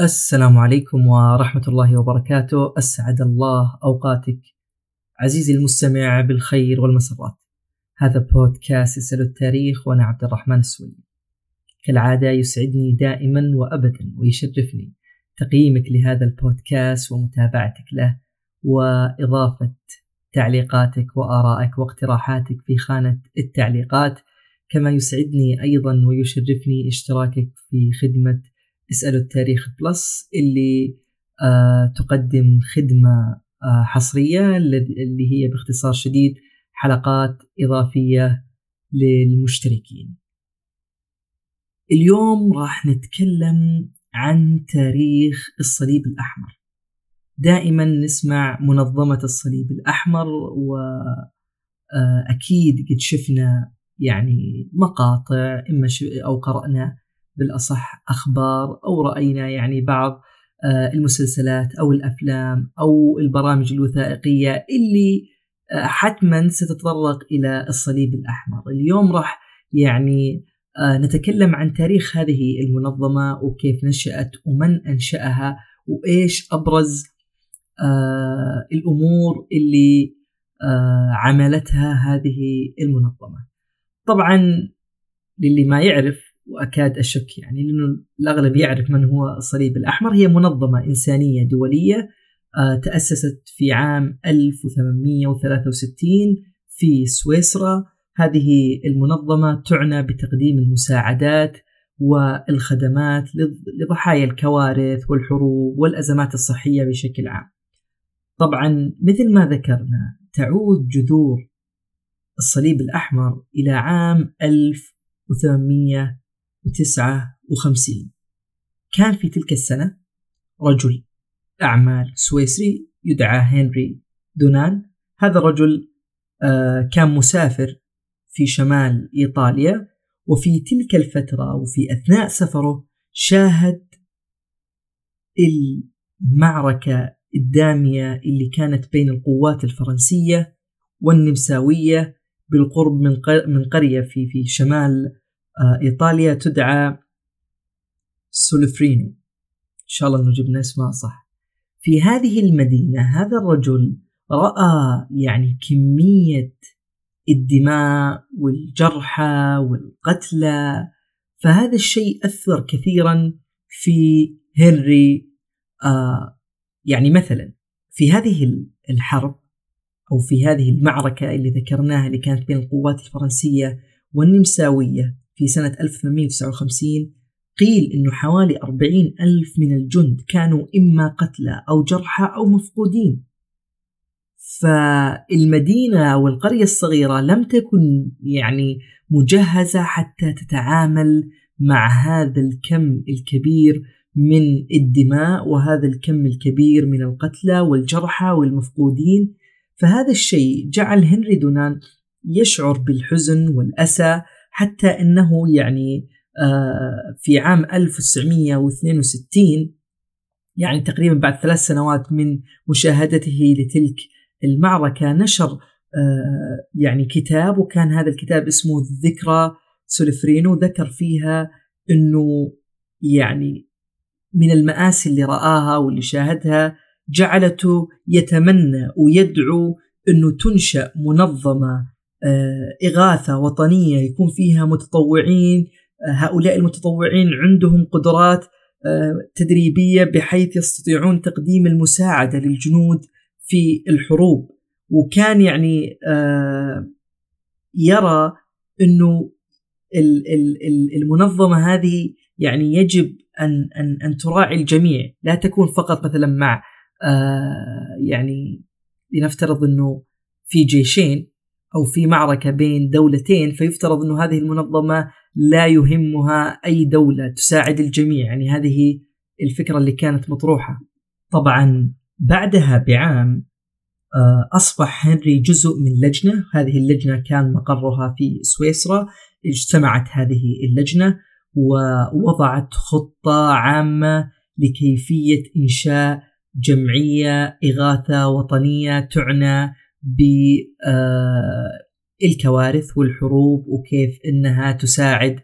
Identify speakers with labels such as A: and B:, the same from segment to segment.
A: السلام عليكم ورحمة الله وبركاته، أسعد الله أوقاتك عزيزي المستمع بالخير والمسرات. هذا بودكاست يسأل التاريخ وأنا عبد الرحمن السويد. كالعادة يسعدني دائما وأبدا ويشرفني تقييمك لهذا البودكاست ومتابعتك له وإضافة تعليقاتك وآرائك واقتراحاتك في خانة التعليقات كما يسعدني أيضا ويشرفني اشتراكك في خدمة اسألوا التاريخ بلس اللي آه تقدم خدمة آه حصرية اللي هي باختصار شديد حلقات إضافية للمشتركين. اليوم راح نتكلم عن تاريخ الصليب الأحمر. دائما نسمع منظمة الصليب الأحمر وأكيد آه، قد شفنا يعني مقاطع إما أو قرأنا بالأصح أخبار أو رأينا يعني بعض آه، المسلسلات أو الأفلام أو البرامج الوثائقية اللي آه، حتما ستتطرق إلى الصليب الأحمر. اليوم راح يعني آه، نتكلم عن تاريخ هذه المنظمة وكيف نشأت ومن أنشأها وإيش أبرز الأمور اللي عملتها هذه المنظمة. طبعا للي ما يعرف وأكاد أشك يعني لأنه الأغلب يعرف من هو الصليب الأحمر هي منظمة إنسانية دولية آه، تأسست في عام 1863 في سويسرا هذه المنظمة تعنى بتقديم المساعدات والخدمات لضحايا الكوارث والحروب والأزمات الصحية بشكل عام. طبعا مثل ما ذكرنا تعود جذور الصليب الأحمر إلى عام 1800 وتسعة وخمسين. كان في تلك السنة رجل أعمال سويسري يدعى هنري دونان. هذا الرجل آه، كان مسافر في شمال إيطاليا وفي تلك الفترة وفي أثناء سفره شاهد المعركة الدامية اللي كانت بين القوات الفرنسية والنمساوية بالقرب من قرية في في شمال إيطاليا تدعى سولفرينو. إن شاء الله أنه جبنا اسمها صح. في هذه المدينة هذا الرجل رأى يعني كمية الدماء والجرحى والقتلى فهذا الشيء أثر كثيرا في هنري آه يعني مثلا في هذه الحرب أو في هذه المعركة اللي ذكرناها اللي كانت بين القوات الفرنسية والنمساوية. في سنة 1859 قيل أنه حوالي 40 ألف من الجند كانوا إما قتلى أو جرحى أو مفقودين. فالمدينة أو القرية الصغيرة لم تكن يعني مجهزة حتى تتعامل مع هذا الكم الكبير من الدماء وهذا الكم الكبير من القتلى والجرحى والمفقودين. فهذا الشيء جعل هنري دونان يشعر بالحزن والأسى حتى إنه يعني آه، في عام 1962 يعني تقريبا بعد ثلاث سنوات من مشاهدته لتلك المعركة نشر آه، يعني كتاب وكان هذا الكتاب اسمه ذكرى سولفرينو ذكر فيها إنه يعني من المآسي اللي رآها واللي شاهدها جعلته يتمنى ويدعو إنه تنشأ منظمة إغاثة وطنية يكون فيها متطوعين آه، هؤلاء المتطوعين عندهم قدرات آه، تدريبية بحيث يستطيعون تقديم المساعدة للجنود في الحروب. وكان يعني يرى أنه المنظمة هذه يعني يجب أن, أن, أن تراعي الجميع لا تكون فقط مثلا مع يعني لنفترض أنه في جيشين. أو في معركة بين دولتين فيفترض أن هذه المنظمة لا يهمها أي دولة تساعد الجميع. يعني هذه الفكرة اللي كانت مطروحة. طبعا بعدها بعام آه، أصبح هنري جزء من لجنة. هذه اللجنة كان مقرها في سويسرا. اجتمعت هذه اللجنة ووضعت خطة عامة لكيفية إنشاء جمعية إغاثة وطنية تعنى بالكوارث والحروب وكيف إنها تساعد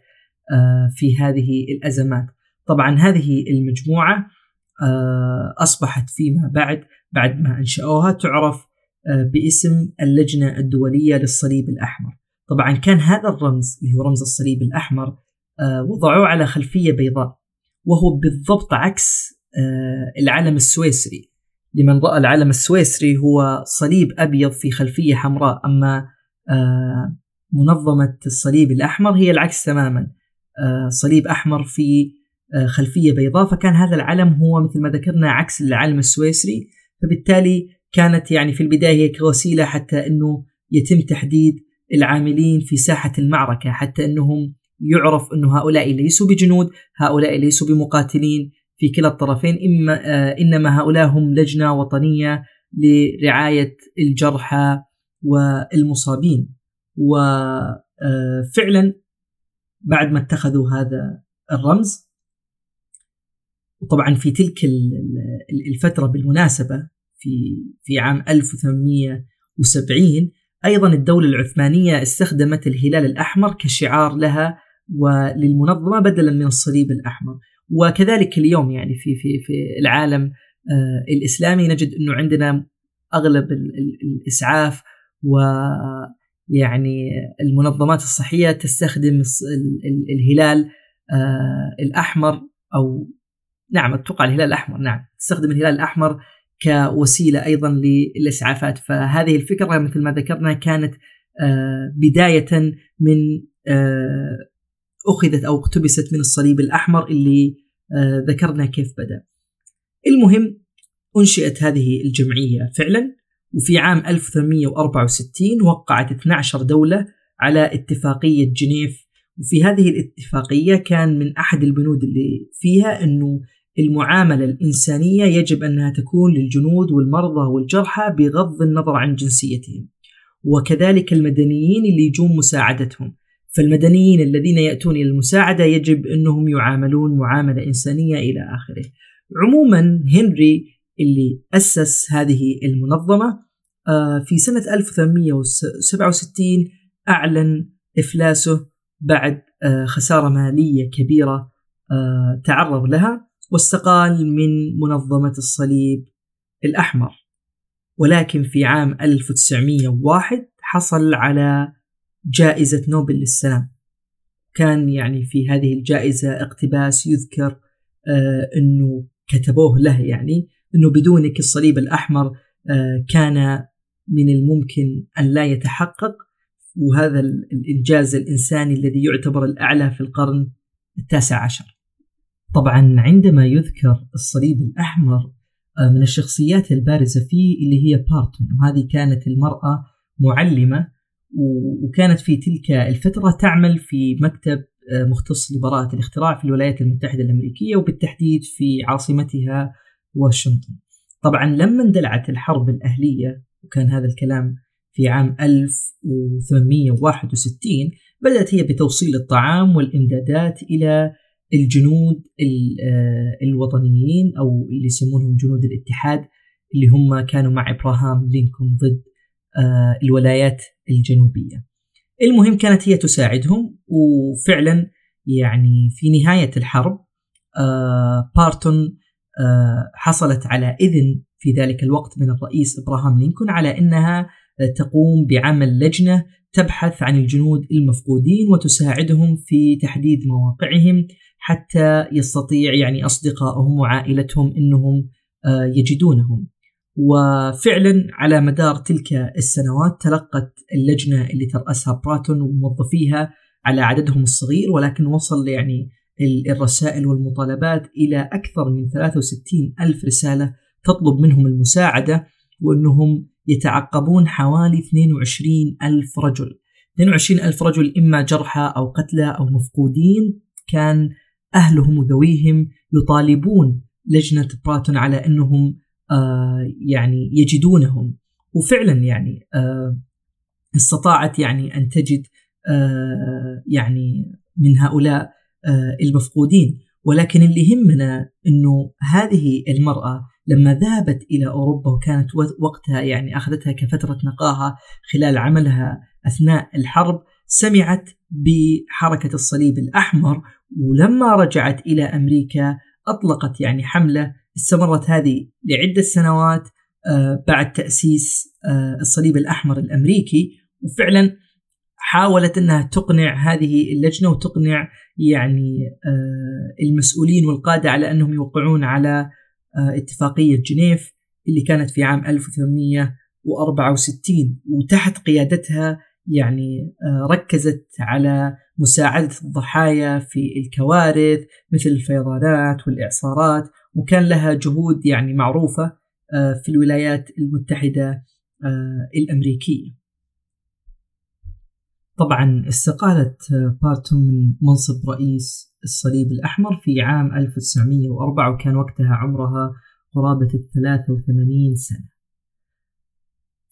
A: في هذه الأزمات. طبعا هذه المجموعة أصبحت فيما بعد بعد ما أنشأوها تعرف باسم اللجنة الدولية للصليب الأحمر طبعا كان هذا الرمز اللي هو رمز الصليب الأحمر وضعوه على خلفية بيضاء وهو بالضبط عكس العلم السويسري لمن رأى العلم السويسري هو صليب أبيض في خلفية حمراء. أما منظمة الصليب الأحمر هي العكس تماما. صليب أحمر في خلفية بيضاء فكان هذا العلم هو مثل ما ذكرنا عكس العلم السويسري. فبالتالي كانت يعني في البداية هي كوسيلة حتى أنه يتم تحديد العاملين في ساحة المعركة حتى أنهم يعرف أنه هؤلاء ليسوا بجنود هؤلاء ليسوا بمقاتلين. في كلا الطرفين إما إنما هؤلاء هم لجنة وطنية لرعاية الجرحى والمصابين. وفعلا بعد ما اتخذوا هذا الرمز وطبعا في تلك الفترة بالمناسبة في في عام 1870 أيضا الدولة العثمانية استخدمت الهلال الأحمر كشعار لها وللمنظمة بدلا من الصليب الأحمر. وكذلك اليوم يعني في في في العالم آه، الإسلامي نجد أنه عندنا أغلب الإسعاف و يعني المنظمات الصحية تستخدم الهلال آه، الأحمر أو نعم أتوقع الهلال الأحمر نعم تستخدم الهلال الأحمر كوسيلة أيضا للإسعافات. فهذه الفكرة مثل ما ذكرنا كانت آه، بداية من أخذت أو اقتبست من الصليب الأحمر اللي ذكرنا كيف بدأ. المهم أنشئت هذه الجمعية فعلا وفي عام 1864 وقعت 12 دولة على اتفاقية جنيف. وفي هذه الاتفاقية كان من أحد البنود اللي فيها أنه المعاملة الإنسانية يجب أنها تكون للجنود والمرضى والجرحى بغض النظر عن جنسيتهم وكذلك المدنيين اللي يجون مساعدتهم. فالمدنيين الذين يأتون إلى المساعدة يجب أنهم يعاملون معاملة إنسانية إلى آخره. عموما هنري اللي أسس هذه المنظمة آه، في سنة 1867 أعلن إفلاسه بعد آه، خسارة مالية كبيرة آه، تعرض لها واستقال من منظمة الصليب الأحمر. ولكن في عام 1901 حصل على جائزة نوبل للسلام. كان يعني في هذه الجائزة اقتباس يذكر أنه كتبوه له يعني أنه بدونك الصليب الأحمر كان من الممكن أن لا يتحقق. وهذا الإنجاز الإنساني الذي يعتبر الأعلى في القرن التاسع عشر. طبعا عندما يذكر الصليب الأحمر آه، من الشخصيات البارزة فيه اللي هي بارتون. وهذه كانت المرأة معلمة وكانت في تلك الفترة تعمل في مكتب آه، مختص لبراءة الاختراع في الولايات المتحدة الأمريكية وبالتحديد في عاصمتها واشنطن. طبعا لما اندلعت الحرب الأهلية وكان هذا الكلام في عام 1861 بدأت هي بتوصيل الطعام والإمدادات إلى الجنود آه، الوطنيين أو اللي يسمونهم جنود الاتحاد اللي هم كانوا مع إبراهام لينكولن ضد الولايات الجنوبية المهم كانت هي تساعدهم وفعلا يعني في نهاية الحرب آه، بارتون حصلت على إذن في ذلك الوقت من الرئيس إبراهام لينكولن على إنها تقوم بعمل لجنة تبحث عن الجنود المفقودين وتساعدهم في تحديد مواقعهم حتى يستطيع يعني أصدقائهم وعائلتهم إنهم آه، يجدونهم. وفعلا على مدار تلك السنوات تلقت اللجنة اللي ترأسها براتون وموظفيها على عددهم الصغير ولكن وصل يعني الرسائل والمطالبات إلى أكثر من 63 ألف رسالة تطلب منهم المساعدة وأنهم يتعقبون حوالي 22 ألف رجل. 22 ألف رجل إما جرحى أو قتلى أو مفقودين كان أهلهم وذويهم يطالبون لجنة براتون على أنهم يعني يجدونهم. وفعلا يعني آه استطاعت يعني أن تجد آه يعني من هؤلاء آه المفقودين. ولكن اللي يهمنا أنه هذه المرأة لما ذهبت إلى أوروبا وكانت وقتها يعني أخذتها كفترة نقاهة خلال عملها أثناء الحرب سمعت بحركة الصليب الأحمر. ولما رجعت إلى أمريكا أطلقت يعني حملة استمرت هذه لعدة سنوات آه، بعد تأسيس آه، الصليب الأحمر الأمريكي. وفعلا حاولت أنها تقنع هذه اللجنة وتقنع يعني المسؤولين والقادة على أنهم يوقعون على اتفاقية جنيف اللي كانت في عام 1864 وتحت قيادتها يعني آه، ركزت على مساعدة الضحايا في الكوارث مثل الفيضانات والإعصارات. وكان لها جهود يعني معروفة آه، في الولايات المتحدة آه، الأمريكية. طبعا استقالت بارتون من منصب رئيس الصليب الأحمر في عام 1904 وكان وقتها عمرها قرابة ال 83 سنة.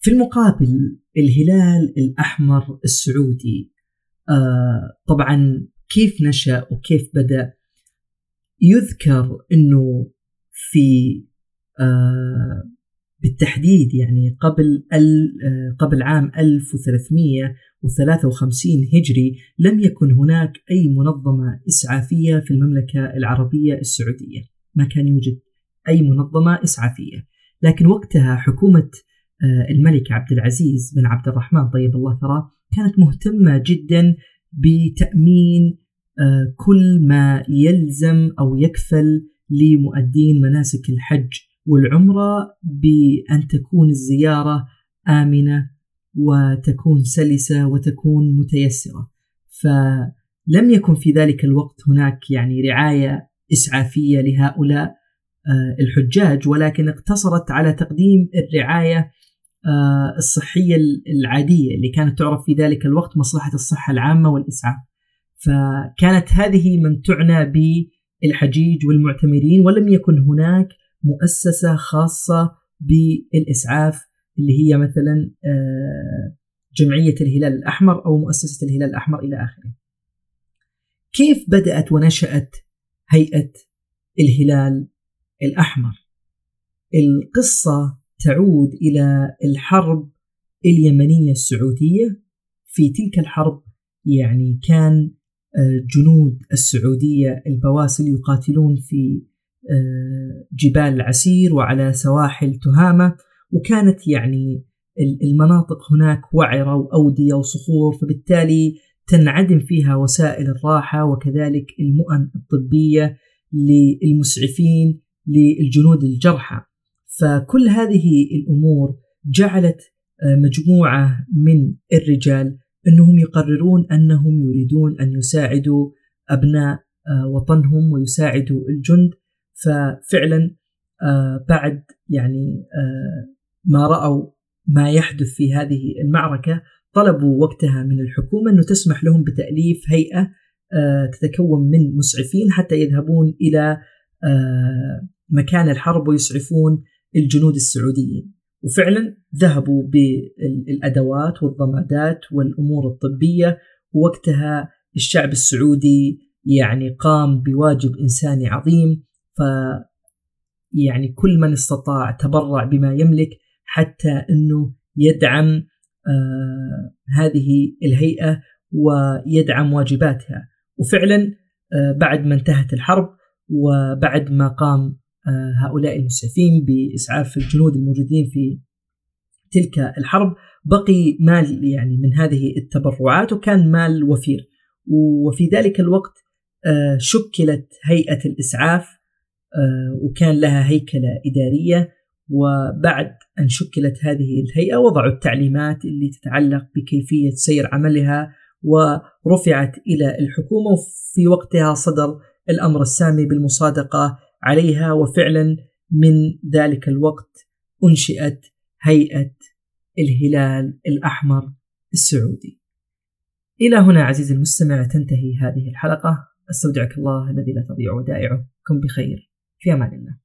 A: في المقابل الهلال الأحمر السعودي آه طبعا كيف نشأ وكيف بدأ؟ يذكر أنه في آه بالتحديد يعني قبل آه قبل عام 1353 هجري لم يكن هناك أي منظمة إسعافية في المملكة العربية السعودية. ما كان يوجد أي منظمة إسعافية. لكن وقتها حكومة آه، الملك عبد العزيز بن عبد الرحمن طيب الله ثراه كانت مهتمة جدا بتأمين كل ما يلزم أو يكفل لمؤدين مناسك الحج والعمرة بأن تكون الزيارة آمنة وتكون سلسة وتكون متيسرة. فلم يكن في ذلك الوقت هناك يعني رعاية إسعافية لهؤلاء آه، الحجاج ولكن اقتصرت على تقديم الرعاية آه، الصحية العادية اللي كانت تعرف في ذلك الوقت مصلحة الصحة العامة والإسعاف. فكانت هذه من تعنى بالحجيج والمعتمرين ولم يكن هناك مؤسسة خاصة بالإسعاف اللي هي مثلا آه، جمعية الهلال الأحمر أو مؤسسة الهلال الأحمر إلى آخره. كيف بدأت ونشأت هيئة الهلال الأحمر؟ القصة تعود إلى الحرب اليمنية السعودية. في تلك الحرب يعني كان جنود السعودية البواسل يقاتلون في آه، جبال العسير وعلى سواحل تهامة. وكانت يعني المناطق هناك وعرة وأودية وصخور فبالتالي تنعدم فيها وسائل الراحة وكذلك المؤن الطبية للمسعفين للجنود الجرحى. فكل هذه الأمور جعلت آه، مجموعة من الرجال أنهم يقررون أنهم يريدون أن يساعدوا أبناء آه، وطنهم ويساعدوا الجند. ففعلا آه، بعد يعني ما رأوا ما يحدث في هذه المعركة طلبوا وقتها من الحكومة أنه تسمح لهم بتأليف هيئة تتكون من مسعفين حتى يذهبون إلى مكان الحرب ويسعفون الجنود السعوديين. وفعلا ذهبوا بالأدوات والضمادات والأمور الطبية ووقتها الشعب السعودي يعني قام بواجب إنساني عظيم ف يعني كل من استطاع تبرع بما يملك حتى إنه يدعم آه هذه الهيئة ويدعم واجباتها. وفعلا آه بعد ما انتهت الحرب وبعد ما قام هؤلاء المسعفين بإسعاف الجنود الموجودين في تلك الحرب. بقي مال يعني من هذه التبرعات وكان مال وفير. وفي ذلك الوقت آه، شكلت هيئة الإسعاف آه، وكان لها هيكلة إدارية. وبعد أن شكلت هذه الهيئة وضعوا التعليمات اللي تتعلق بكيفية سير عملها ورفعت إلى الحكومة. وفي وقتها صدر الأمر السامي بالمصادقة عليها وفعلا من ذلك الوقت أنشئت هيئة الهلال الأحمر السعودي. إلى هنا عزيزي المستمع تنتهي هذه الحلقة أستودعك الله الذي لا تضيع ودائعه كن بخير في أمان الله.